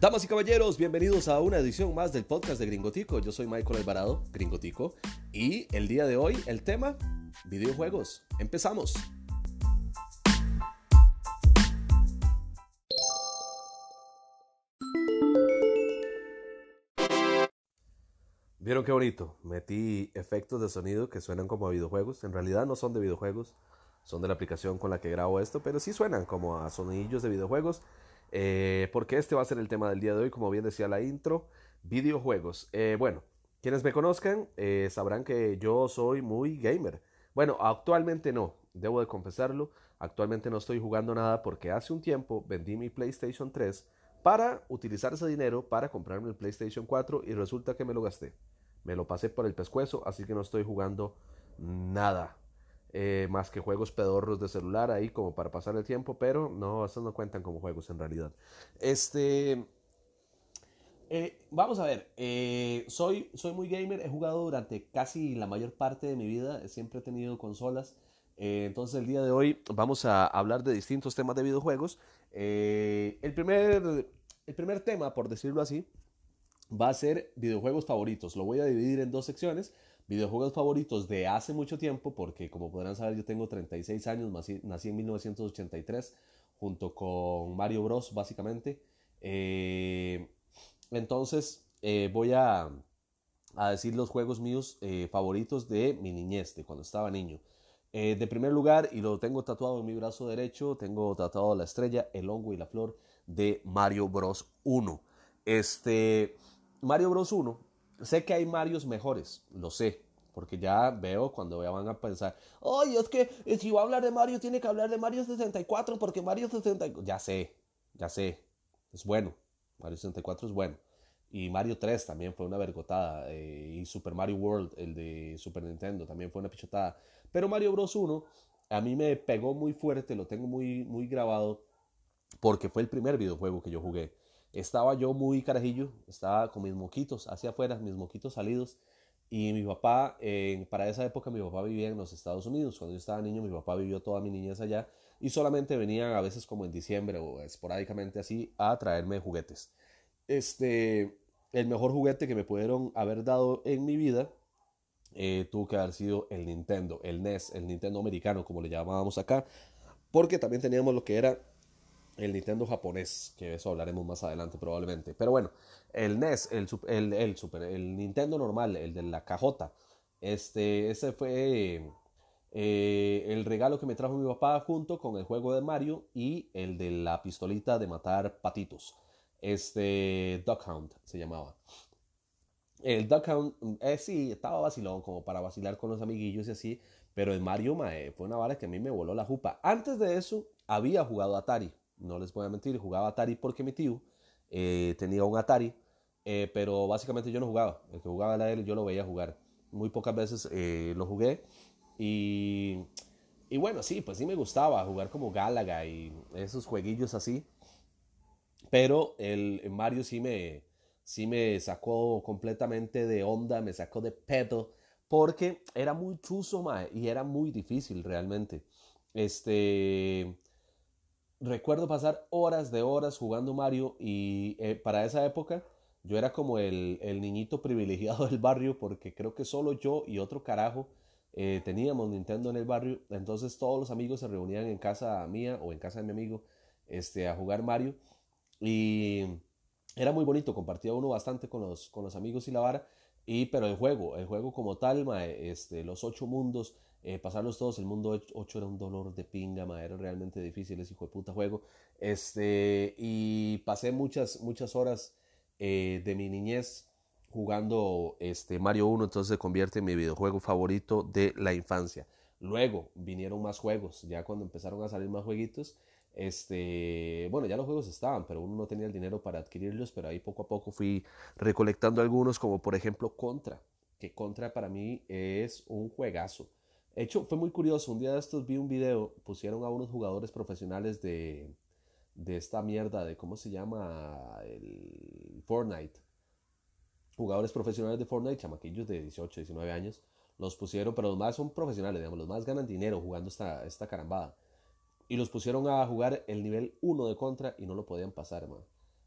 Damas y caballeros, bienvenidos a una edición más del podcast de Gringotico. Yo soy Michael Alvarado, Gringotico, y el día de hoy el tema, videojuegos. Empezamos. ¿Vieron qué bonito? Metí efectos de sonido que suenan como a videojuegos. En realidad no son de videojuegos, son de la aplicación con la que grabo esto, pero sí suenan como a sonidillos de videojuegos. Eh, porque este va a ser el tema del día de hoy, como bien decía la intro, videojuegos. Eh, bueno, quienes me conozcan eh, sabrán que yo soy muy gamer. Bueno, actualmente no, debo de confesarlo, actualmente no estoy jugando nada porque hace un tiempo vendí mi PlayStation 3 para utilizar ese dinero para comprarme el PlayStation 4 y resulta que me lo gasté. Me lo pasé por el pescuezo, así que no estoy jugando nada. Eh, más que juegos pedorros de celular ahí como para pasar el tiempo, pero no, estos no cuentan como juegos en realidad. Este, eh, vamos a ver, eh, soy, soy muy gamer, he jugado durante casi la mayor parte de mi vida, siempre he tenido consolas, entonces el día de hoy vamos a hablar de distintos temas de videojuegos. el, primer, el primer tema, por decirlo así, va a ser videojuegos favoritos, lo voy a dividir en dos secciones videojuegos favoritos de hace mucho tiempo, porque como podrán saber yo tengo 36 años, nací, en 1983 junto con Mario Bros básicamente. Eh, entonces eh, voy a, a, decir los juegos míos eh, favoritos de mi niñez, de cuando estaba niño. de primer lugar, y lo tengo tatuado en mi brazo derecho, tengo tatuado la estrella, el hongo y la flor de Mario Bros 1. Este, Mario Bros 1 Sé que hay Marios mejores, lo sé, porque ya veo cuando van a pensar, oye, es que eh, si va a hablar de Mario, tiene que hablar de Mario 64, porque Mario 64, ya sé, ya sé, es bueno, Mario 64 es bueno. Y Mario 3 también fue una vergotada. Eh, y Super Mario World, el de Super Nintendo, también fue una pichotada. Pero Mario Bros. 1 a mí me pegó muy fuerte, lo tengo muy, muy grabado, porque fue el primer videojuego que yo jugué estaba yo muy carajillo, estaba con mis moquitos hacia afuera, mis moquitos salidos. Y mi papá, para esa época mi papá vivía en los Estados Unidos. Cuando yo estaba niño, mi papá vivió toda mi niñez allá. Y solamente venían a veces como en diciembre o esporádicamente así a traerme juguetes. Este, el mejor juguete que me pudieron haber dado en mi vida eh, tuvo que haber sido el Nintendo, el NES, el Nintendo americano, como le llamábamos acá. Porque también teníamos lo que era el Nintendo japonés, que eso hablaremos más adelante probablemente. Pero bueno, el NES, el, el, Super, el Nintendo normal, el de la cajota, este, ese fue eh, el regalo que me trajo mi papá junto con el juego de Mario y el de la pistolita de matar patitos. Este, Duck Hound se llamaba. El Duck Hound, eh, sí, estaba vacilón, como para vacilar con los amiguillos y así, pero el Mario mae, fue una vara que a mí me voló la jupa. Antes de eso, había jugado Atari, no les voy a mentir, jugaba Atari porque mi tío eh, tenía un Atari, eh, pero básicamente yo no jugaba, el que jugaba era él, yo lo veía jugar. Muy pocas veces eh, lo jugué y, y bueno, sí, pues sí me gustaba jugar como Galaga y esos jueguillos así, pero el, Mario sí me, sí me sacó completamente de onda, me sacó de pedo, porque era muy chuzo, y era muy difícil realmente. Este recuerdo pasar horas de horas jugando Mario y eh, para esa época yo era como el, niñito privilegiado del barrio porque creo que solo yo y otro carajo eh, teníamos Nintendo en el barrio. Entonces todos los amigos se reunían en casa mía o en casa de mi amigo este, a jugar Mario y era muy bonito, compartía uno bastante con los, con los amigos y la vara. Y, pero el juego, el juego como tal, este, los ocho mundos, eh, pasarlos todos, el mundo 8 era un dolor de pinga, era realmente difícil ese hijo de puta juego. Este, y pasé muchas, muchas horas eh, de mi niñez jugando este, Mario 1, entonces se convierte en mi videojuego favorito de la infancia. Luego vinieron más juegos, ya cuando empezaron a salir más jueguitos, este, bueno, ya los juegos estaban, pero uno no tenía el dinero para adquirirlos, pero ahí poco a poco fui recolectando algunos, como por ejemplo Contra, que Contra para mí es un juegazo. De hecho, fue muy curioso. Un día de estos vi un video, pusieron a unos jugadores profesionales de, de esta mierda, de cómo se llama el Fortnite. Jugadores profesionales de Fortnite, chamaquillos de 18, 19 años, los pusieron, pero los más son profesionales, digamos, los más ganan dinero jugando esta, esta carambada. Y los pusieron a jugar el nivel 1 de contra y no lo podían pasar, man.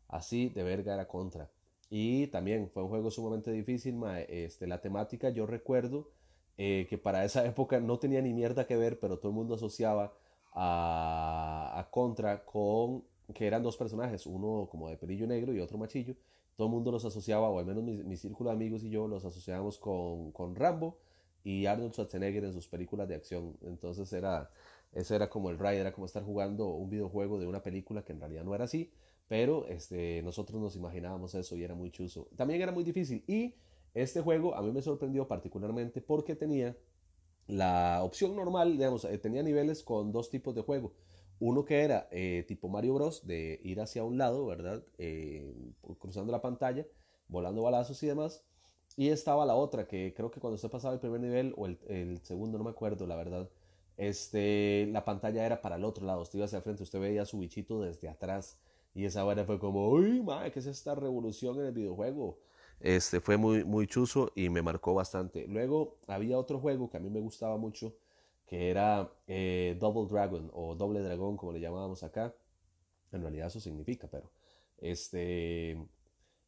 Así de verga era Contra. Y también fue un juego sumamente difícil, este, la temática yo recuerdo eh, que para esa época no tenía ni mierda que ver, pero todo el mundo asociaba a, Contra con que eran dos personajes, uno como de pelillo negro y otro machillo. Todo el mundo los asociaba, o al menos mi, círculo de amigos y yo los asociábamos con, con Rambo y Arnold Schwarzenegger en sus películas de acción. Entonces era, eso era como el ride, era como estar jugando un videojuego de una película que en realidad no era así, pero este, nosotros nos imaginábamos eso y era muy chuzo. También era muy difícil y este juego a mí me sorprendió particularmente porque tenía la opción normal, digamos, eh, tenía niveles con dos tipos de juego. Uno que era eh, tipo Mario Bros, de ir hacia un lado, ¿verdad? Eh, cruzando la pantalla, volando balazos y demás. Y estaba la otra, que creo que cuando usted pasaba el primer nivel o el, segundo, no me acuerdo, la verdad, este, la pantalla era para el otro lado, usted iba hacia el frente, usted veía su bichito desde atrás. Y esa hora fue como, uy, madre, ¿qué es esta revolución en el videojuego? Este, fue muy, muy chuzo y me marcó bastante. Luego había otro juego que a mí me gustaba mucho, que era eh, Double Dragon o Doble Dragón, como le llamábamos acá. En realidad eso significa, pero este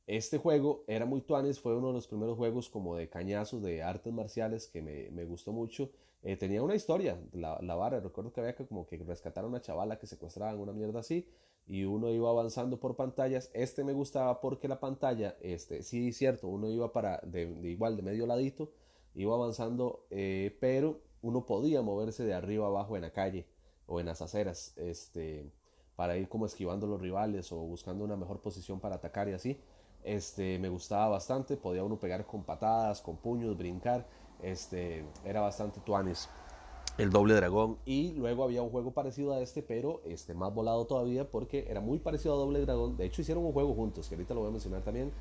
este juego era muy tuanes, fue uno de los primeros juegos como de cañazos de artes marciales que me, me gustó mucho. Eh, tenía una historia, la, la, vara, recuerdo que había como que rescatar a una chavala que secuestraban, una mierda así, y uno iba avanzando por pantallas. Este me gustaba porque la pantalla, este, sí, cierto, uno iba para, de, igual, de medio ladito, iba avanzando, eh, pero uno podía moverse de arriba abajo en la calle o en las aceras, este, para ir como esquivando los rivales o buscando una mejor posición para atacar y así. Este, me gustaba bastante, podía uno pegar con patadas, con puños, brincar, este, era bastante tuanis. El doble dragón. Y luego había un juego parecido a este pero este más volado todavía porque era muy parecido a doble dragón. De hecho hicieron un juego juntos que ahorita lo voy a mencionar también.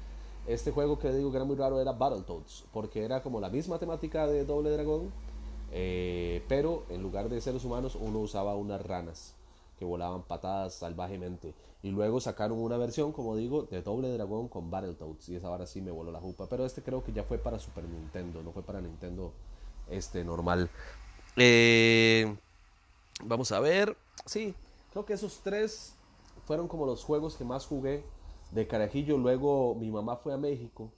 Este juego que digo que era muy raro era Battletoads porque era como la misma temática de doble dragón eh, pero en lugar de seres humanos uno usaba unas ranas volaban patadas salvajemente. Y luego sacaron una versión, como digo, de Doble Dragón con Battletoads. Y esa ahora sí me voló la jupa. Pero este creo que ya fue para Super Nintendo, no fue para Nintendo este normal. Eh, vamos a ver. Sí, creo que esos tres fueron como los juegos que más jugué de carajillo. Luego mi mamá fue a México.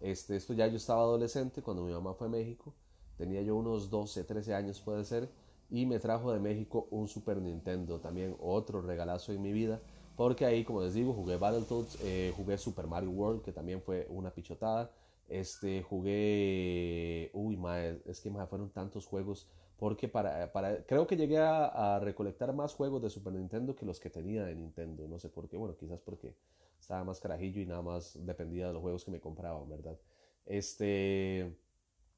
Este, esto ya yo estaba adolescente cuando mi mamá fue a México. Tenía yo unos 12, 13 años puede ser y me trajo de México un Super Nintendo, también otro regalazo en mi vida, porque ahí, como les digo, jugué Battletoads, eh, jugué Super Mario World, que también fue una pichotada, este, jugué, uy, mae, es que mae, fueron tantos juegos, porque para, para creo que llegué a, a, recolectar más juegos de Super Nintendo que los que tenía de Nintendo, no sé por qué, bueno, quizás porque estaba más carajillo y nada más dependía de los juegos que me compraban, ¿verdad? Este...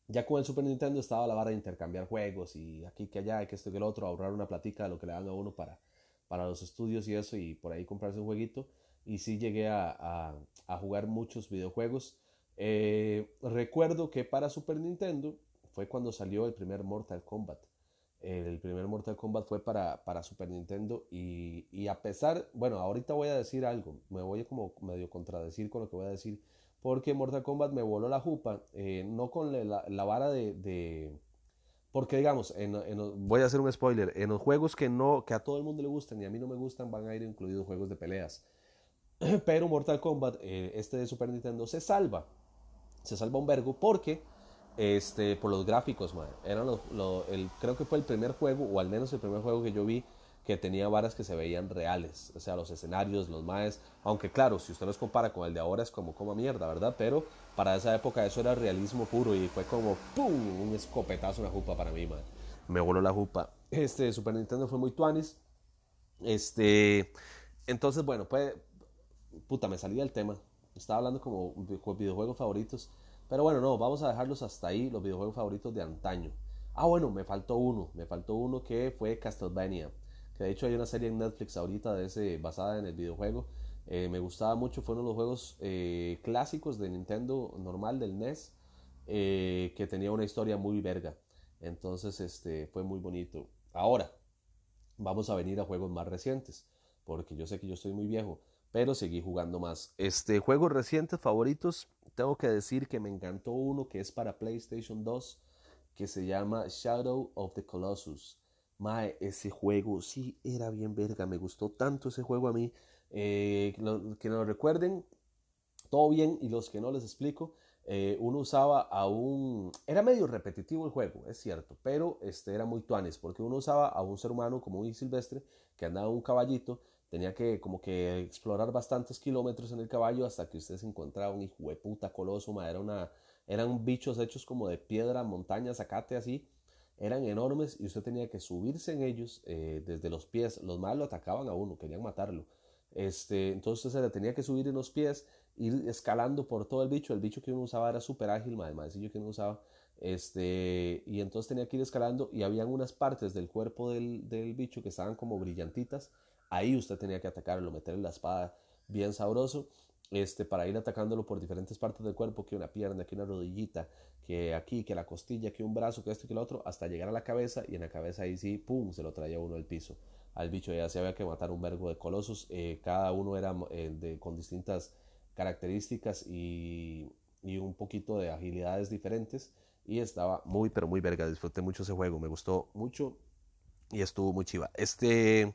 Ya con el Super Nintendo estaba la vara de intercambiar juegos y aquí que allá, que esto que el otro, ahorrar una platica de lo que le dan a uno para, para los estudios y eso y por ahí comprarse un jueguito. Y sí llegué a, a, jugar muchos videojuegos. Eh, recuerdo que para Super Nintendo fue cuando salió el primer Mortal Kombat. El primer Mortal Kombat fue para, para Super Nintendo y, y, a pesar, bueno, ahorita voy a decir algo, me voy a como medio contradecir con lo que voy a decir, porque Mortal Kombat me voló la jupa, eh, no con la, vara de, Porque digamos, voy a hacer un spoiler, en los juegos que, no, que a todo el mundo le gustan y a mí no me gustan van a ir incluidos juegos de peleas. Pero Mortal Kombat, eh, este de Super Nintendo, se salva. Se salva un vergo porque, este, por los gráficos, Eran el, creo que fue el primer juego, o al menos el primer juego que yo vi que tenía varas que se veían reales, o sea, los escenarios, los maes, aunque claro, si usted los compara con el de ahora es como como mierda, ¿verdad? Pero para esa época eso era realismo puro y fue como ¡pum! un escopetazo, una jupa para mí, man. Me voló la jupa. Este Super Nintendo fue muy tuanis. Este, entonces bueno, pues puta, me salía el tema. Estaba hablando como videojuegos favoritos, pero bueno, no, vamos a dejarlos hasta ahí, los videojuegos favoritos de antaño. Ah, bueno, me faltó uno, me faltó uno que fue Castlevania de hecho hay una serie en Netflix ahorita de ese, basada en el videojuego. Eh, me gustaba mucho, fueron los juegos eh, clásicos de Nintendo normal, del NES, eh, que tenía una historia muy verga. Entonces este, fue muy bonito. Ahora, vamos a venir a juegos más recientes, porque yo sé que yo estoy muy viejo, pero seguí jugando más. Este, juegos recientes favoritos, tengo que decir que me encantó uno que es para PlayStation 2, que se llama Shadow of the Colossus. Mae, ese juego sí era bien verga, me gustó tanto ese juego a mí. Eh, que lo recuerden, todo bien, y los que no les explico, eh, uno usaba a un... Era medio repetitivo el juego, es cierto, pero este era muy tuanes, porque uno usaba a un ser humano como un silvestre que andaba un caballito, tenía que como que explorar bastantes kilómetros en el caballo hasta que usted se encontraba un hijo de puta coloso, era una, eran bichos hechos como de piedra, montaña, zacate así, eran enormes y usted tenía que subirse en ellos eh, desde los pies, los malos lo atacaban a uno, querían matarlo. Este, entonces se le tenía que subir en los pies ir escalando por todo el bicho. El bicho que uno usaba era súper ágil, más maecillo que uno usaba. Este, y entonces tenía que ir escalando y habían unas partes del cuerpo del, del bicho que estaban como brillantitas. Ahí usted tenía que atacarlo, meterle la espada bien sabroso. Este, para ir atacándolo por diferentes partes del cuerpo, que una pierna, que una rodillita, que aquí, que la costilla, que un brazo, que esto, que el otro, hasta llegar a la cabeza y en la cabeza ahí sí, pum, se lo traía uno al piso. Al bicho ya se había que matar un vergo de colosos, eh, cada uno era eh, de, con distintas características y, un poquito de agilidades diferentes y estaba muy pero muy verga, disfruté mucho ese juego, me gustó mucho y estuvo muy chiva. Este,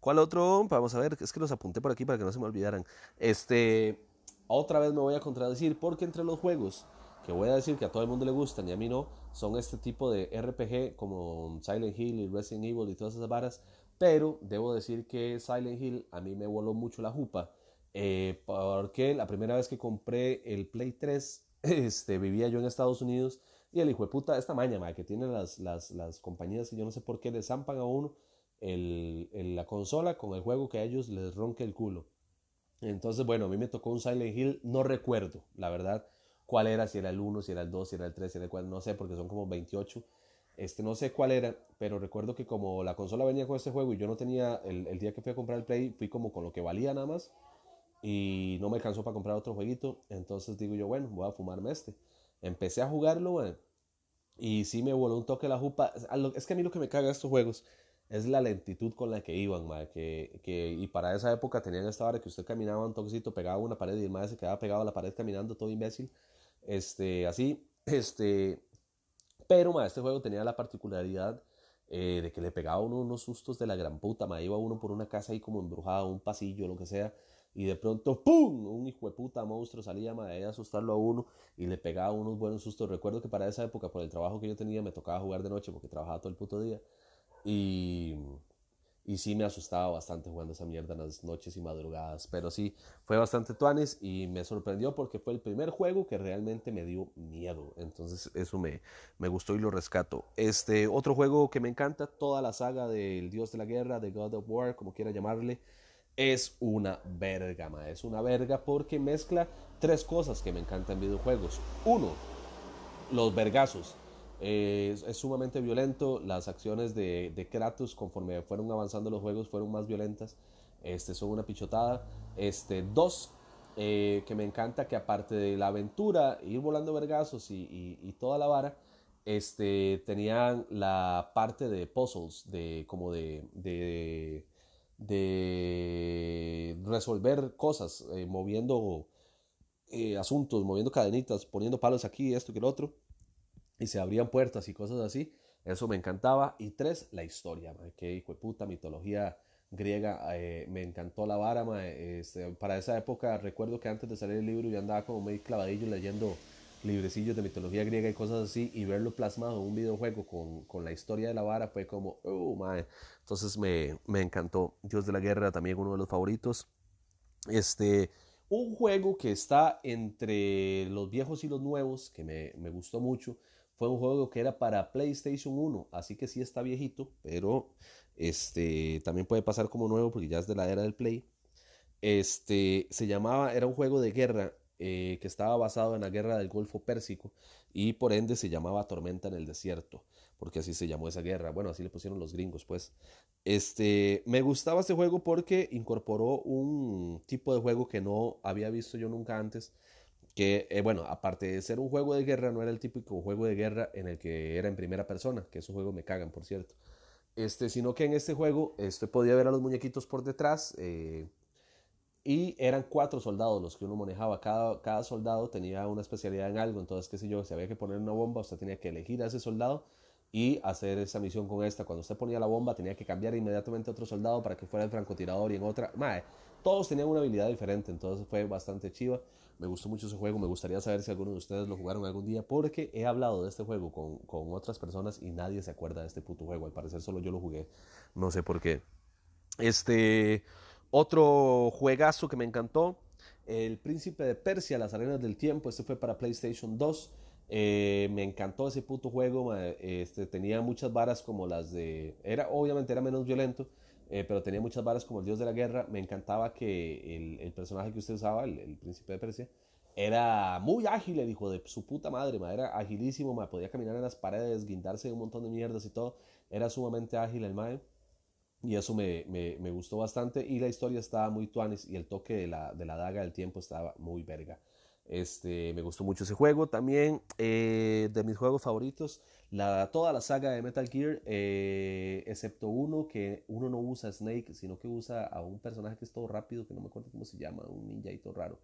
¿cuál otro? Vamos a ver, es que los apunté por aquí para que no se me olvidaran. Este, otra vez me voy a contradecir porque entre los juegos que voy a decir que a todo el mundo le gustan y a mí no, son este tipo de RPG como Silent Hill y Resident Evil y todas esas varas, pero debo decir que Silent Hill a mí me voló mucho la jupa eh, porque la primera vez que compré el Play 3, este, vivía yo en Estados Unidos y el hijo de puta, esta maña, que tienen las, las, las, compañías y yo no sé por qué le zampan a uno el, la consola con el juego que a ellos les ronque el culo. Entonces, bueno, a mí me tocó un Silent Hill, no recuerdo, la verdad, cuál era, si era el 1, si era el 2, si era el 3, si era el 4, no sé, porque son como 28. Este, no sé cuál era, pero recuerdo que como la consola venía con este juego y yo no tenía, el, el día que fui a comprar el Play, fui como con lo que valía nada más y no me alcanzó para comprar otro jueguito. Entonces digo yo, bueno, voy a fumarme este. Empecé a jugarlo, y sí me voló un toque la jupa. Es que a mí lo que me caga estos juegos es la lentitud con la que iban, que, que, y para esa época tenían esta hora que usted caminaba un toquecito, pegaba una pared y el madre se quedaba pegado a la pared caminando todo imbécil. Este, así, este, pero este juego tenía la particularidad eh, de que le pegaba uno unos sustos de la gran puta, ma, iba uno por una casa ahí como embrujada, un pasillo, lo que sea, y de pronto, ¡pum! Un hijo de puta monstruo salía de a asustarlo a uno y le pegaba unos buenos sustos. Recuerdo que para esa época, por el trabajo que yo tenía, me tocaba jugar de noche porque trabajaba todo el puto día. Y, sí me asustaba bastante jugando esa mierda en las noches y madrugadas. Pero sí, fue bastante tuanes y me sorprendió porque fue el primer juego que realmente me dio miedo. Entonces eso me, me gustó y lo rescato. Este otro juego que me encanta, toda la saga del Dios de la Guerra, de God of War, como quiera llamarle es una verga, ma. Es una verga porque mezcla tres cosas que me encantan en videojuegos. Uno, los vergazos. Es, sumamente violento. Las acciones de, de, Kratos, conforme fueron avanzando los juegos, fueron más violentas. Este, son una pichotada. Este, dos, eh, que me encanta que aparte de la aventura, ir volando vergazos y, y toda la vara, este, tenían la parte de puzzles, de como de, de de resolver cosas, eh, moviendo eh, asuntos, moviendo cadenitas, poniendo palos aquí, esto que el otro, y se abrían puertas y cosas así. Eso me encantaba. Y tres, la historia, que hijo de puta, mitología griega, eh, me encantó la vara, este, para esa época recuerdo que antes de salir el libro yo andaba como medio clavadillo leyendo librecillos de mitología griega y cosas así, y verlo plasmado en un videojuego con, con la historia de la vara fue como, oh. Entonces me, me, encantó. Dios de la Guerra, también uno de los favoritos. Este, un juego que está entre los viejos y los nuevos, que me, me gustó mucho, fue un juego que era para PlayStation 1, así que sí está viejito, pero este, también puede pasar como nuevo porque ya es de la era del Play. Este, se llamaba, era un juego de guerra eh, que estaba basado en la guerra del Golfo Pérsico y por ende se llamaba Tormenta en el Desierto, porque así se llamó esa guerra. Bueno, así le pusieron los gringos, pues. Este, me gustaba este juego porque incorporó un tipo de juego que no había visto yo nunca antes. Que, eh, bueno, aparte de ser un juego de guerra, no era el típico juego de guerra en el que era en primera persona, que esos juegos me cagan, por cierto. Este, sino que en este juego este, podía ver a los muñequitos por detrás, eh, y eran cuatro soldados los que uno manejaba. Cada, cada soldado tenía una especialidad en algo. Entonces, qué sé yo, si había que poner una bomba, usted tenía que elegir a ese soldado y hacer esa misión con esta. Cuando usted ponía la bomba tenía que cambiar inmediatamente a otro soldado para que fuera el francotirador y en otra... Mae, todos tenían una habilidad diferente, entonces fue bastante chiva. Me gustó mucho ese juego, me gustaría saber si alguno de ustedes lo jugaron algún día, porque he hablado de este juego con, con otras personas y nadie se acuerda de este puto juego. Al parecer solo yo lo jugué, no sé por qué. Este, otro juegazo que me encantó, El Príncipe de Persia, Las Arenas del Tiempo, este fue para PlayStation 2. Eh, me encantó ese puto juego, este, tenía muchas varas como las de... Era, obviamente era menos violento, eh, pero tenía muchas varas como el dios de la guerra. Me encantaba que el, el personaje que usted usaba, el, príncipe de Persia, era muy ágil, el hijo de su puta madre, era agilísimo, podía caminar en las paredes, guindarse de un montón de mierdas y todo. Era sumamente ágil el mae. Y eso me, me, me, gustó bastante. Y la historia estaba muy tuanis y el toque de la, de la daga del tiempo estaba muy verga. Este, me gustó mucho ese juego. También eh, de mis juegos favoritos, la, toda la saga de Metal Gear, eh, excepto uno que uno no usa Snake, sino que usa a un personaje que es todo rápido, que no me acuerdo cómo se llama, un ninjaito raro.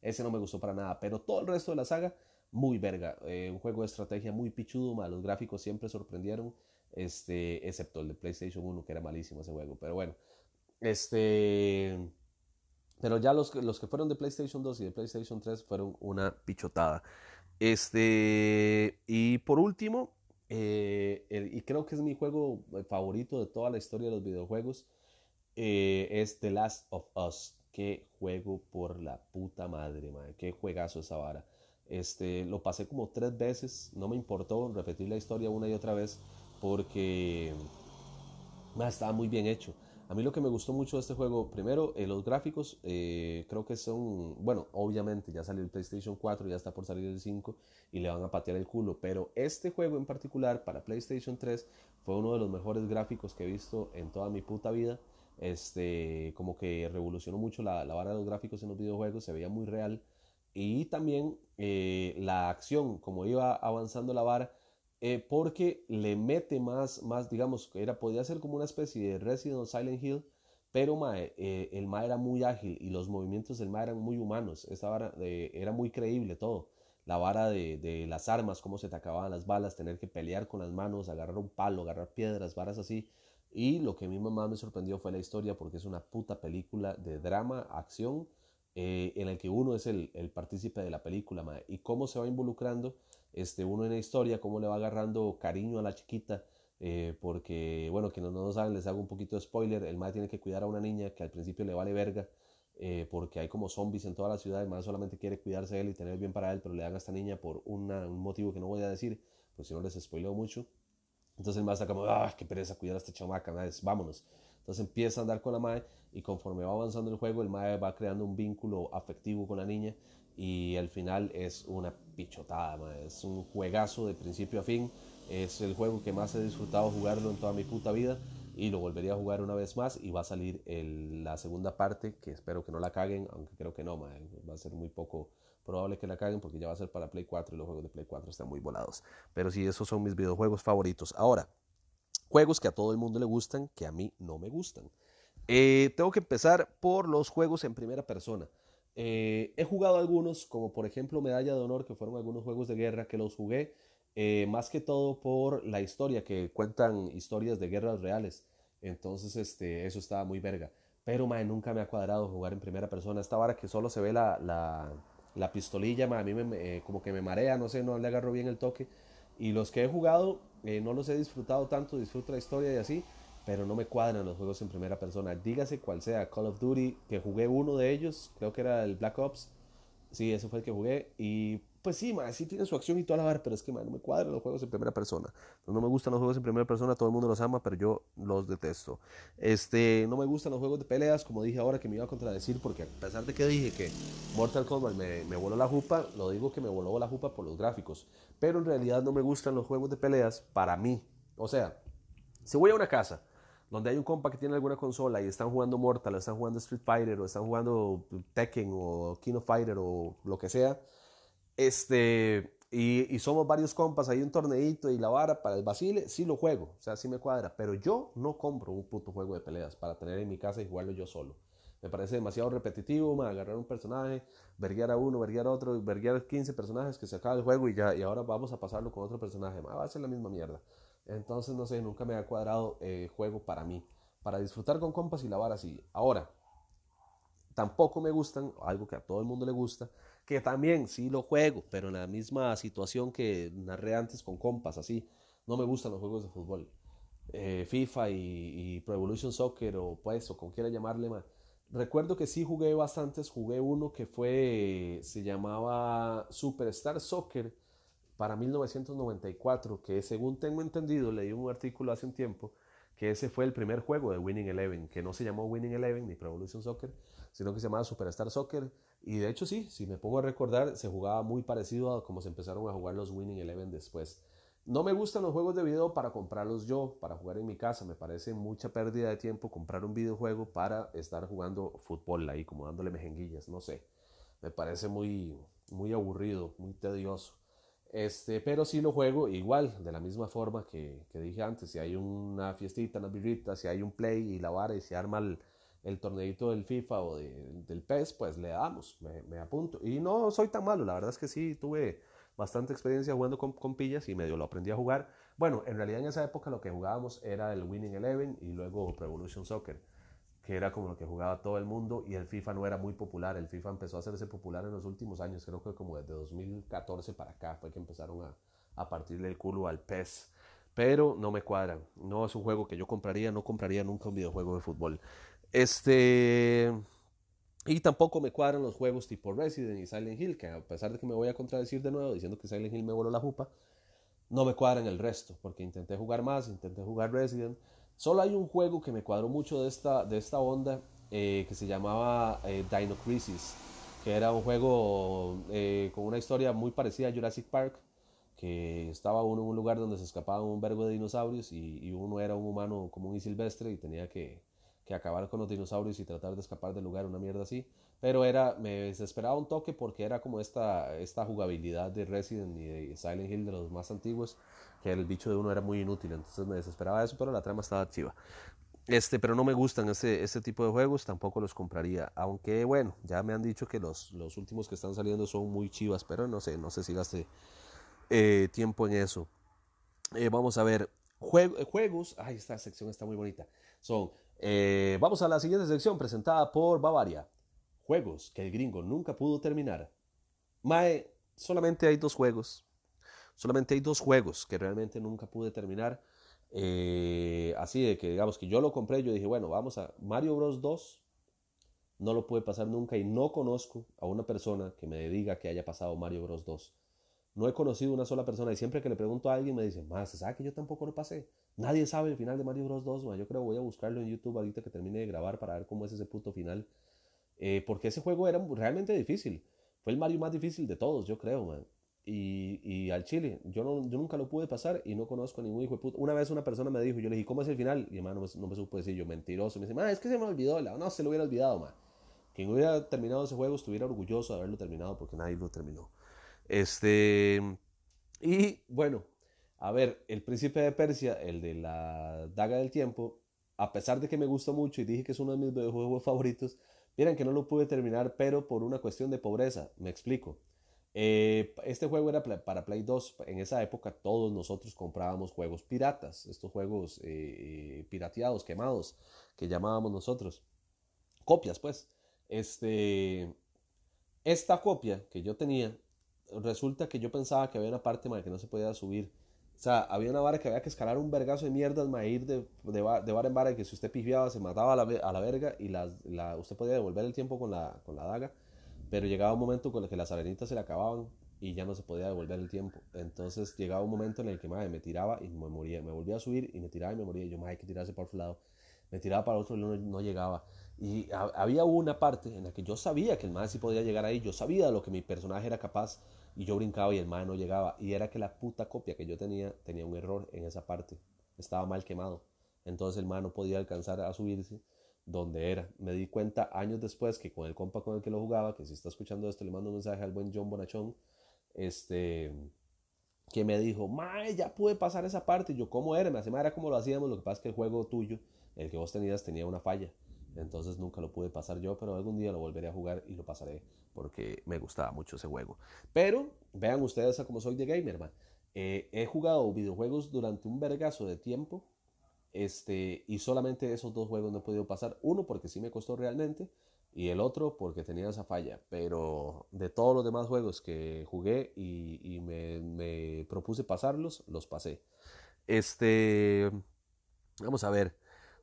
Ese no me gustó para nada, pero todo el resto de la saga, muy verga. Eh, un juego de estrategia muy pichudo, los gráficos siempre sorprendieron, este, excepto el de PlayStation 1, que era malísimo ese juego. Pero bueno, este pero ya los, los que fueron de PlayStation 2 y de PlayStation 3 fueron una pichotada. Este, y por último, eh, y creo que es mi juego favorito de toda la historia de los videojuegos, eh, es The Last of Us. Qué juego por la puta madre, madre. Qué juegazo esa vara. Este, lo pasé como tres veces, no me importó repetir la historia una y otra vez porque estaba muy bien hecho. A mí lo que me gustó mucho de este juego, primero, eh, los gráficos, eh, creo que son, bueno, obviamente ya salió el PlayStation 4, ya está por salir el 5 y le van a patear el culo, pero este juego en particular para PlayStation 3 fue uno de los mejores gráficos que he visto en toda mi puta vida. Este, como que revolucionó mucho la, la vara de los gráficos en los videojuegos, se veía muy real. Y también eh, la acción, como iba avanzando la vara, eh, porque le mete más, más, digamos, era, podía ser como una especie de Resident Silent Hill, pero eh, el mae era muy ágil y los movimientos del mae eran muy humanos, esa vara era muy creíble todo, la vara de, de, las armas, cómo se te acababan las balas, tener que pelear con las manos, agarrar un palo, agarrar piedras, varas así, y lo que a mí más me sorprendió fue la historia porque es una puta película de drama, acción, eh, en el que uno es el, el partícipe de la película, mae, y cómo se va involucrando este, uno en la historia, cómo le va agarrando cariño a la chiquita, eh, porque, bueno, que no, no saben, les hago un poquito de spoiler, el mae tiene que cuidar a una niña que al principio le vale verga, eh, porque hay como zombies en toda la ciudad, el mae solamente quiere cuidarse de él y tener bien para él, pero le dan a esta niña por un motivo que no voy a decir, pues si no les spoileo mucho. Entonces el mae está como, ah, qué pereza cuidar a esta chamaca, vámonos. Entonces empieza a andar con la mae y conforme va avanzando el juego, el mae va creando un vínculo afectivo con la niña y al final es una pichotada, es un juegazo de principio a fin, es el juego que más he disfrutado jugarlo en toda mi puta vida y lo volvería a jugar una vez más y va a salir la segunda parte que espero que no la caguen, aunque creo que no, va a ser muy poco probable que la caguen porque ya va a ser para Play 4 y los juegos de Play 4 están muy volados. Pero sí, esos son mis videojuegos favoritos. Ahora, juegos que a todo el mundo le gustan, que a mí no me gustan. Eh, tengo que empezar por los juegos en primera persona. Eh, he jugado algunos, como por ejemplo Medalla de Honor, que fueron algunos juegos de guerra que los jugué, eh, más que todo por la historia, que cuentan historias de guerras reales. Entonces, este, eso estaba muy verga. Pero, mae, nunca me ha cuadrado jugar en primera persona. Esta vara que solo se ve la, la, la pistolilla, a mí eh, como que me marea, no sé, no le agarro bien el toque. Y los que he jugado, no los he disfrutado tanto, disfruto la historia y así pero no me cuadran los juegos en primera persona. Dígase cual sea, Call of Duty, que jugué uno de ellos, creo que era el Black Ops. Sí, ese fue el que jugué. Y pues sí, sí tiene su acción y toda la vara, pero es que no me cuadran los juegos en primera persona. No me gustan los juegos en primera persona, todo el mundo los ama, pero yo los detesto. Este, no me gustan los juegos de peleas, como dije ahora que me iba a contradecir, porque a pesar de que dije que Mortal Kombat me, me voló la jupa, lo digo que me voló la jupa por los gráficos. Pero en realidad no me gustan los juegos de peleas para mí. O sea, si voy a una casa donde hay un compa que tiene alguna consola y están jugando Mortal, o están jugando Street Fighter, o están jugando Tekken, o King of Fighter, o lo que sea, este, y, somos varios compas, hay un torneito y la vara para el Basile, sí lo juego, o sea, sí me cuadra, pero yo no compro un puto juego de peleas para tener en mi casa y jugarlo yo solo. Me parece demasiado repetitivo, me agarrar un personaje, verguiar a uno, verguiar a otro, verguiar 15 personajes que se acaba el juego y ya, y ahora vamos a pasarlo con otro personaje. va a ser la misma mierda. Entonces, no sé, nunca me ha cuadrado eh, juego para mí. Para disfrutar con compas y lavar así. Ahora, tampoco me gustan, algo que a todo el mundo le gusta, que también sí lo juego, pero en la misma situación que narré antes con compas, así. No me gustan los juegos de fútbol. Eh, FIFA y, Pro Evolution Soccer o pues, o como quiera llamarle más. Recuerdo que sí jugué bastantes, jugué uno que fue, se llamaba Superstar Soccer para 1994, que según tengo entendido, leí un artículo hace un tiempo, que ese fue el primer juego de Winning Eleven, que no se llamó Winning Eleven ni Pro Evolution Soccer, sino que se llamaba Superstar Soccer. Y de hecho sí, si me pongo a recordar, se jugaba muy parecido a como se empezaron a jugar los Winning Eleven después. No me gustan los juegos de video para comprarlos yo, para jugar en mi casa. Me parece mucha pérdida de tiempo comprar un videojuego para estar jugando fútbol ahí, como dándole mejenguillas, no sé. Me parece muy, muy aburrido, muy tedioso. Este, pero sí lo juego igual, de la misma forma que, que dije antes. Si hay una fiestita, una birrita, si hay un play y la vara y se arma el, el torneito del FIFA o del PES, pues le damos, me, me, apunto. Y no soy tan malo, la verdad es que sí tuve bastante experiencia jugando con, con, pillas y medio lo aprendí a jugar. Bueno, en realidad en esa época lo que jugábamos era el Winning Eleven y luego Revolution Soccer, que era como lo que jugaba todo el mundo y el FIFA no era muy popular. El FIFA empezó a hacerse popular en los últimos años, creo que como desde 2014 para acá fue que empezaron a, a partirle el culo al PES. Pero no me cuadran, no es un juego que yo compraría, no compraría nunca un videojuego de fútbol. Este. Y tampoco me cuadran los juegos tipo Resident y Silent Hill, que a pesar de que me voy a contradecir de nuevo diciendo que Silent Hill me voló la jupa, no me cuadran el resto, porque intenté jugar más, intenté jugar Resident. Solo hay un juego que me cuadró mucho de esta, de esta onda, eh, que se llamaba eh, Dino Crisis, que era un juego eh, con una historia muy parecida a Jurassic Park, que estaba uno en un lugar donde se escapaban un vergo de dinosaurios y, y uno era un humano común y silvestre y tenía que que acabar con los dinosaurios y tratar de escapar del lugar, una mierda así. Pero era, me desesperaba un toque porque era como esta, esta jugabilidad de Resident y de Silent Hill de los más antiguos, que el bicho de uno era muy inútil, entonces me desesperaba eso, pero la trama estaba chiva. Este, pero no me gustan este, este tipo de juegos, tampoco los compraría. Aunque bueno, ya me han dicho que los, los últimos que están saliendo son muy chivas, pero no sé, no sé si gaste eh, tiempo en eso. Eh, vamos a ver, juegos, ay, esta sección está muy bonita. Son eh, vamos a la siguiente sección presentada por Bavaria. Juegos que el gringo nunca pudo terminar. Mae, solamente hay dos juegos. Solamente hay dos juegos que realmente nunca pude terminar. Eh, así de que digamos que yo lo compré, yo dije, bueno, vamos a Mario Bros 2. No lo pude pasar nunca y no conozco a una persona que me diga que haya pasado Mario Bros 2. No he conocido una sola persona y siempre que le pregunto a alguien me dice, más, ¿sabes que yo tampoco lo pasé? Nadie sabe el final de Mario Bros 2, yo creo que voy a buscarlo en YouTube ahorita que termine de grabar para ver cómo es ese puto final. Eh, porque ese juego era realmente difícil. Fue el Mario más difícil de todos, yo creo, man. Y, y, al Chile, yo, no, yo nunca lo pude pasar y no conozco a ningún hijo de puta. Una vez una persona me dijo, yo le dije, ¿cómo es el final? Y hermano no, me, supo decir yo, mentiroso. Me dice, es que se me olvidó. No, se lo hubiera olvidado, man. Quien hubiera terminado ese juego estuviera orgulloso de haberlo terminado porque nadie lo terminó. Este. Y bueno, a ver, el príncipe de Persia, el de la daga del tiempo, a pesar de que me gustó mucho y dije que es uno de mis videojuegos favoritos, miren que no lo pude terminar, pero por una cuestión de pobreza, me explico. Eh, este juego era para Play 2. En esa época todos nosotros comprábamos juegos piratas, estos juegos eh, pirateados, quemados, que llamábamos nosotros. Copias, pues. Este, esta copia que yo tenía, resulta que yo pensaba que había una parte que no se podía subir o sea, había una vara que había que escalar un vergazo de mierdas, ma, ir de, de, de vara en vara, que si usted pifiaba se mataba a la, a la verga y la, la, usted podía devolver el tiempo con la, con la daga, pero llegaba un momento con el que las arenitas se le acababan y ya no se podía devolver el tiempo. Entonces llegaba un momento en el que madre, me tiraba y me moría, me volvía a subir y me tiraba y me moría. Yo, madre, hay que tirarse para otro lado. Me tiraba para otro y no, no llegaba. Y había una parte en la que yo sabía que el madre sí podía llegar ahí, yo sabía lo que mi personaje era capaz y yo brincaba y el mae no llegaba. Y era que la puta copia que yo tenía tenía un error en esa parte. Estaba mal quemado. Entonces el mae no podía alcanzar a subirse donde era. Me di cuenta años después que con el compa con el que lo jugaba, que si está escuchando esto, le mando un mensaje al buen John Bonachón, este, que me dijo, mae, ya pude pasar esa parte. Y yo, ¿cómo era? Me hace, era como lo hacíamos. Lo que pasa es que el juego tuyo, el que vos tenías, tenía una falla. Entonces nunca lo pude pasar yo, pero algún día lo volveré a jugar y lo pasaré porque me gustaba mucho ese juego. Pero vean ustedes a cómo soy de gamer, man. Eh, he jugado videojuegos durante un vergazo de tiempo este, y solamente esos dos juegos no he podido pasar. Uno porque sí me costó realmente y el otro porque tenía esa falla. Pero de todos los demás juegos que jugué y, me, me, propuse pasarlos, los pasé. Este, vamos a ver.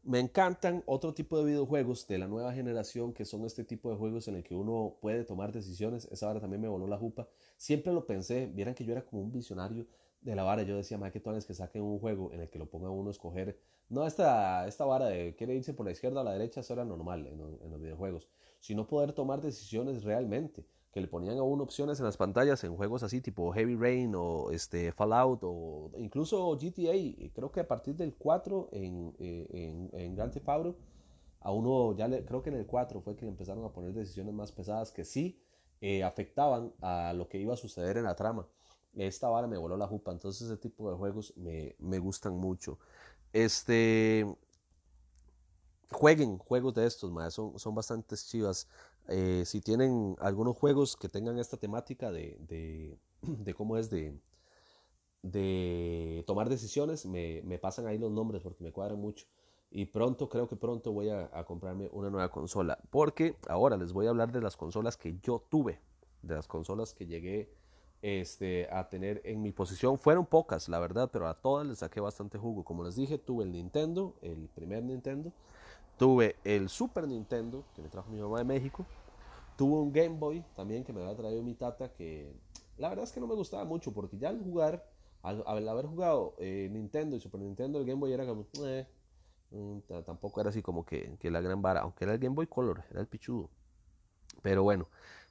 Me encantan otro tipo de videojuegos de la nueva generación que son este tipo de juegos en el que uno puede tomar decisiones. Esa hora también me voló la jupa. Siempre lo pensé, vieran que yo era como un visionario de la vara. Yo decía, más que es que saquen un juego en el que lo ponga uno a escoger. No esta, esta vara de quiere irse por la izquierda o la derecha, eso era normal en, en los videojuegos. Sino poder tomar decisiones realmente que le ponían a uno opciones en las pantallas en juegos así tipo Heavy Rain o este Fallout o incluso GTA. Creo que a partir del 4 en, eh, en, en Grand Theft Auto, a uno ya le, creo que en el 4 fue que le empezaron a poner decisiones más pesadas que sí eh, afectaban a lo que iba a suceder en la trama. Esta vara me voló la jupa, entonces ese tipo de juegos me, me gustan mucho. Este, jueguen juegos de estos, son, son bastante chivas. Eh, si tienen algunos juegos que tengan esta temática de, de, cómo es de, de tomar decisiones, me, me, pasan ahí los nombres porque me cuadran mucho. Y pronto, creo que pronto voy a, comprarme una nueva consola. Porque ahora les voy a hablar de las consolas que yo tuve. De las consolas que llegué este, a tener en mi posición. Fueron pocas, la verdad, pero a todas les saqué bastante jugo. Como les dije, tuve el Nintendo, el primer Nintendo. Tuve el Super Nintendo, que me trajo mi mamá de México. Tuve un Game Boy también que me había traído mi tata, que la verdad es que no me gustaba mucho, porque ya al jugar, al, haber jugado eh, Nintendo y Super Nintendo, el Game Boy era como, eh, mm, tampoco era así como que, que, la gran vara, aunque era el Game Boy Color, era el pichudo. Pero bueno,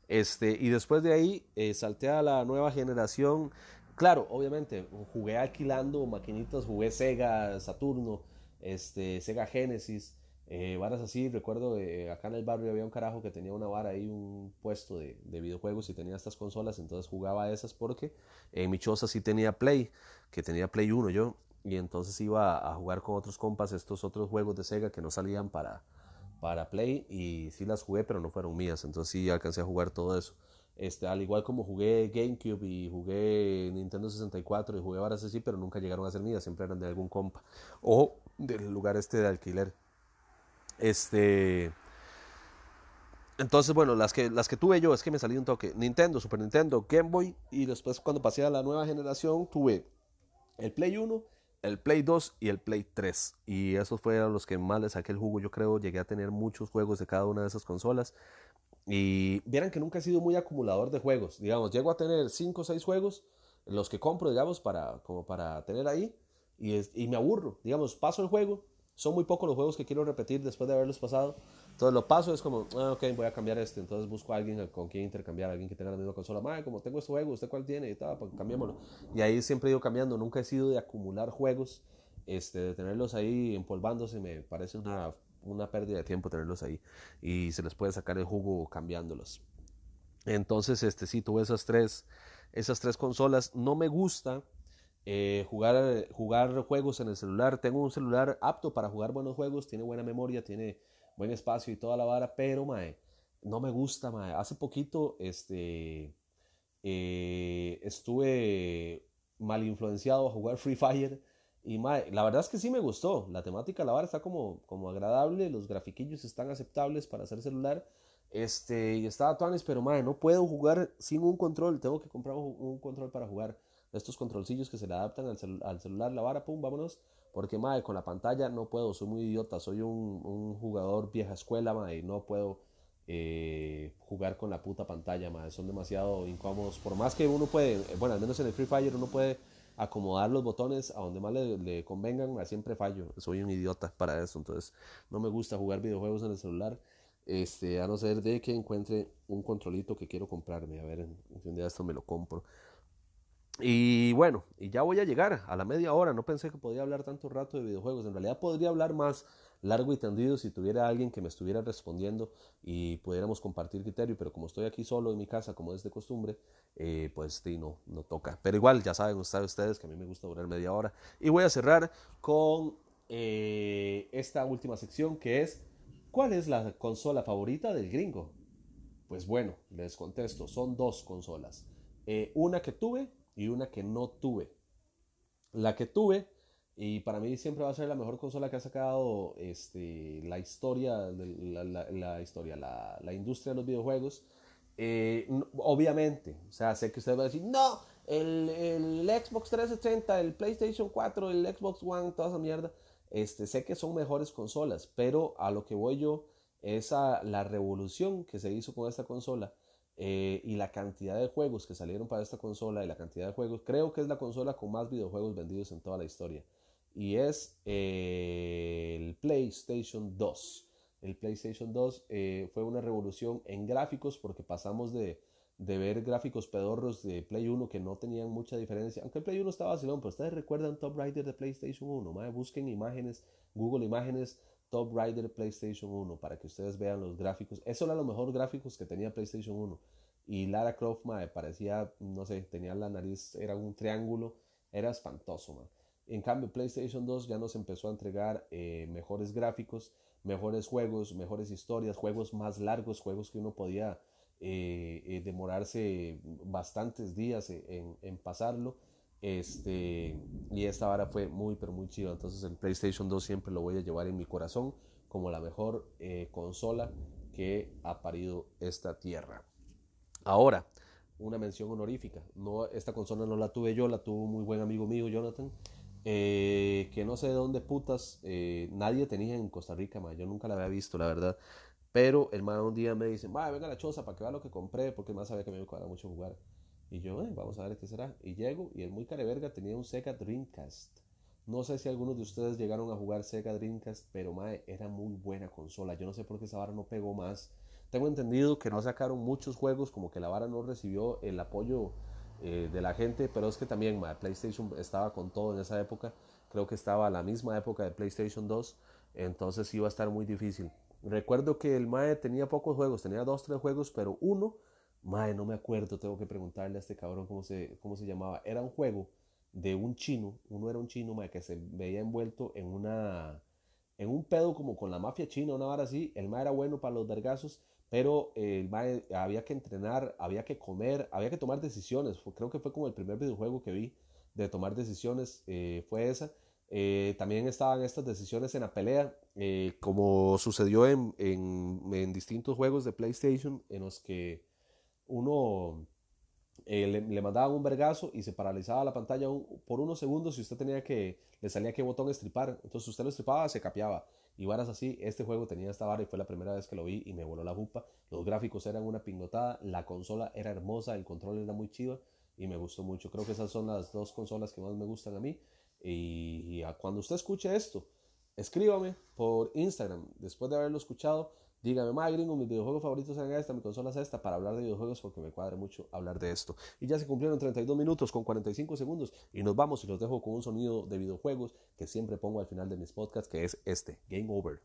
este, y después de ahí eh, salté a la nueva generación. Claro, obviamente, jugué alquilando maquinitas, jugué Sega Saturno, este, Sega Genesis. Eh, varas así, recuerdo eh, acá en el barrio había un carajo que tenía una vara ahí, un puesto de, videojuegos y tenía estas consolas, entonces jugaba esas porque en mi choza sí tenía Play, que tenía Play 1 yo, y entonces iba a jugar con otros compas estos otros juegos de Sega que no salían para, para Play y sí las jugué, pero no fueron mías, entonces sí alcancé a jugar todo eso. Este, al igual como jugué GameCube y jugué Nintendo 64 y jugué varas así, pero nunca llegaron a ser mías, siempre eran de algún compa o del lugar este de alquiler. Este. Entonces, bueno, las que, las que tuve yo es que me salí un toque. Nintendo, Super Nintendo, Game Boy. Y después cuando pasé a la nueva generación tuve el Play 1, el Play 2 y el Play 3. Y esos fueron los que más le saqué el jugo. Yo creo llegué a tener muchos juegos de cada una de esas consolas. Y vieran que nunca he sido muy acumulador de juegos. Digamos, llego a tener 5 o 6 juegos, los que compro, digamos, para, como para tener ahí. Y, y me aburro. Digamos, paso el juego son muy pocos los juegos que quiero repetir después de haberlos pasado. Entonces lo paso, es como, ah, ok, voy a cambiar este. Entonces busco a alguien con quien intercambiar, alguien que tenga la misma consola. Madre, como tengo este juego, ¿usted cuál tiene? Y tal, pues cambiémoslo. Y ahí siempre he ido cambiando. Nunca he sido de acumular juegos, este, de tenerlos ahí empolvándose. Me parece una, una pérdida de tiempo tenerlos ahí. Y se les puede sacar el jugo cambiándolos. Entonces, este, sí, tuve esas tres, esas tres consolas. No me gusta eh, jugar, jugar juegos en el celular. Tengo un celular apto para jugar buenos juegos, tiene buena memoria, tiene buen espacio y toda la vara, pero mae, no me gusta, mae. Hace poquito este, eh, estuve mal influenciado a jugar Free Fire y mae, la verdad es que sí me gustó. La temática la vara está como, como agradable, los grafiquillos están aceptables para hacer celular. Este, y estaba tuanes, pero mae, no puedo jugar sin un control, tengo que comprar un control para jugar estos controlcillos que se le adaptan al, celular, la vara, pum, vámonos. Porque, madre, con la pantalla no puedo, soy muy idiota, soy un, jugador vieja escuela, madre, y no puedo eh, jugar con la puta pantalla, madre, son demasiado incómodos. Por más que uno puede, eh, bueno, al menos en el Free Fire uno puede acomodar los botones a donde más le, convengan, siempre fallo, soy un idiota para eso, entonces no me gusta jugar videojuegos en el celular. Este, a no ser de que encuentre un controlito que quiero comprarme, a ver, en esto me lo compro. Y bueno, y ya voy a llegar a la media hora. No pensé que podía hablar tanto rato de videojuegos. En realidad podría hablar más largo y tendido si tuviera alguien que me estuviera respondiendo y pudiéramos compartir criterio. Pero como estoy aquí solo en mi casa, como es de costumbre, eh, pues sí, no, no toca. Pero igual, ya saben ustedes que a mí me gusta durar media hora. Y voy a cerrar con eh, esta última sección que es ¿cuál es la consola favorita del gringo? Pues bueno, les contesto, son dos consolas. Eh, una que tuve y una que no tuve. La que tuve, y para mí siempre va a ser la mejor consola que ha sacado este, la historia, la, la, historia la, la, industria de los videojuegos. Eh, obviamente, o sea, sé que usted va a decir, no, el, el, Xbox 360, el PlayStation 4, el Xbox One, toda esa mierda. Este, sé que son mejores consolas, pero a lo que voy yo es a la revolución que se hizo con esta consola eh, y la cantidad de juegos que salieron para esta consola y la cantidad de juegos, creo que es la consola con más videojuegos vendidos en toda la historia. Y es eh, el PlayStation 2. El PlayStation 2 eh, fue una revolución en gráficos porque pasamos de, de, ver gráficos pedorros de Play 1 que no tenían mucha diferencia. Aunque el Play 1 estaba vacilón, pero ustedes recuerdan Top Rider de PlayStation 1. busquen imágenes, Google Imágenes Top Rider PlayStation 1 para que ustedes vean los gráficos. Eso eran los mejores gráficos que tenía PlayStation 1. Y Lara Croft, me parecía, no sé, tenía la nariz, era un triángulo, era espantoso, En cambio, PlayStation 2 ya nos empezó a entregar eh, mejores gráficos, mejores juegos, mejores historias, juegos más largos, juegos que uno podía eh, eh, demorarse bastantes días en, en pasarlo este, y esta vara fue muy, pero muy chido. Entonces el PlayStation 2 siempre lo voy a llevar en mi corazón como la mejor eh, consola que ha parido esta tierra. Ahora, una mención honorífica. No, esta consola no la tuve yo, la tuvo un muy buen amigo mío, Jonathan. Eh, que no sé de dónde putas eh, nadie tenía en Costa Rica, yo nunca la había visto, la verdad. Pero el man un día me dice, venga a la choza para que vea lo que compré, porque man sabía que me iba mucho jugar. Y yo, eh, vamos a ver qué será. Y llego y el muy careverga tenía un Sega Dreamcast. No sé si algunos de ustedes llegaron a jugar Sega Dreamcast, pero mae, era muy buena consola. Yo no sé por qué esa vara no pegó más. Tengo entendido que no sacaron muchos juegos, como que la vara no recibió el apoyo eh, de la gente, pero es que también mae, PlayStation estaba con todo en esa época. Creo que estaba a la misma época de PlayStation 2, entonces iba a estar muy difícil. Recuerdo que el MAE tenía pocos juegos, tenía dos, tres juegos, pero uno Mae, no me acuerdo, tengo que preguntarle a este cabrón cómo se, cómo se llamaba. Era un juego de un chino, uno era un chino, mae, que se veía envuelto en una en un pedo como con la mafia china, una vara así. El mae era bueno para los vergazos, pero el mae había que entrenar, había que comer, había que tomar decisiones. creo que fue como el primer videojuego que vi de tomar decisiones, eh, fue esa. Eh, también estaban estas decisiones en la pelea, eh, como sucedió en, en, en distintos juegos de PlayStation, en los que uno eh, le, mandaban un vergazo y se paralizaba la pantalla por unos segundos y usted tenía que, le salía qué botón estripar. Entonces usted lo estripaba, se capeaba. Y varas así, este juego tenía esta vara y fue la primera vez que lo vi y me voló la jupa. Los gráficos eran una pignotada, la consola era hermosa, el control era muy chido y me gustó mucho. Creo que esas son las dos consolas que más me gustan a mí. Y cuando usted escuche esto, escríbame por Instagram después de haberlo escuchado Dígame, más gringo, mis videojuegos favoritos son esta, mi consola es esta, para hablar de videojuegos porque me cuadra mucho hablar de esto. Y ya se cumplieron 32 minutos con 45 segundos y nos vamos y los dejo con un sonido de videojuegos que siempre pongo al final de mis podcasts, que es este, Game Over.